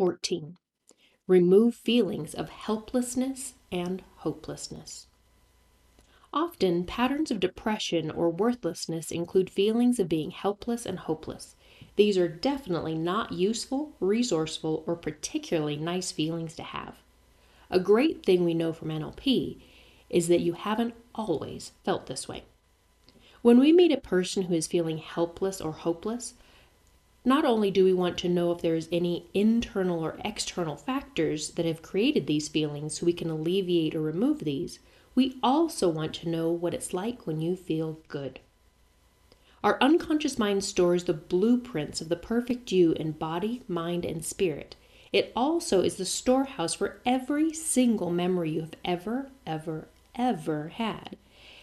14. Remove feelings of helplessness and hopelessness. Often, patterns of depression or worthlessness include feelings of being helpless and hopeless. These are definitely not useful, resourceful, or particularly nice feelings to have. A great thing we know from NLP is that you haven't always felt this way. When we meet a person who is feeling helpless or hopeless, not only do we want to know if there is any internal or external factors that have created these feelings so we can alleviate or remove these, we also want to know what it's like when you feel good. Our unconscious mind stores the blueprints of the perfect you in body, mind, and spirit. It also is the storehouse for every single memory you have ever, ever, ever had.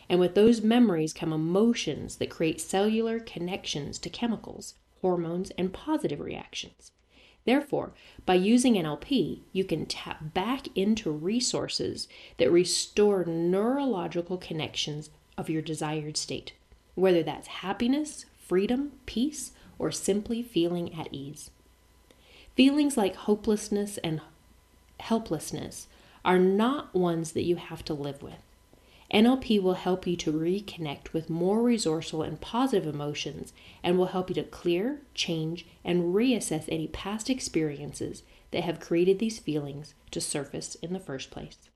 And with those memories come emotions that create cellular connections to chemicals, hormones, and positive reactions. Therefore, by using NLP, you can tap back into resources that restore neurological connections of your desired state, whether that's happiness, freedom, peace, or simply feeling at ease. Feelings like hopelessness and helplessness are not ones that you have to live with. NLP will help you to reconnect with more resourceful and positive emotions and will help you to clear, change, and reassess any past experiences that have created these feelings to surface in the first place.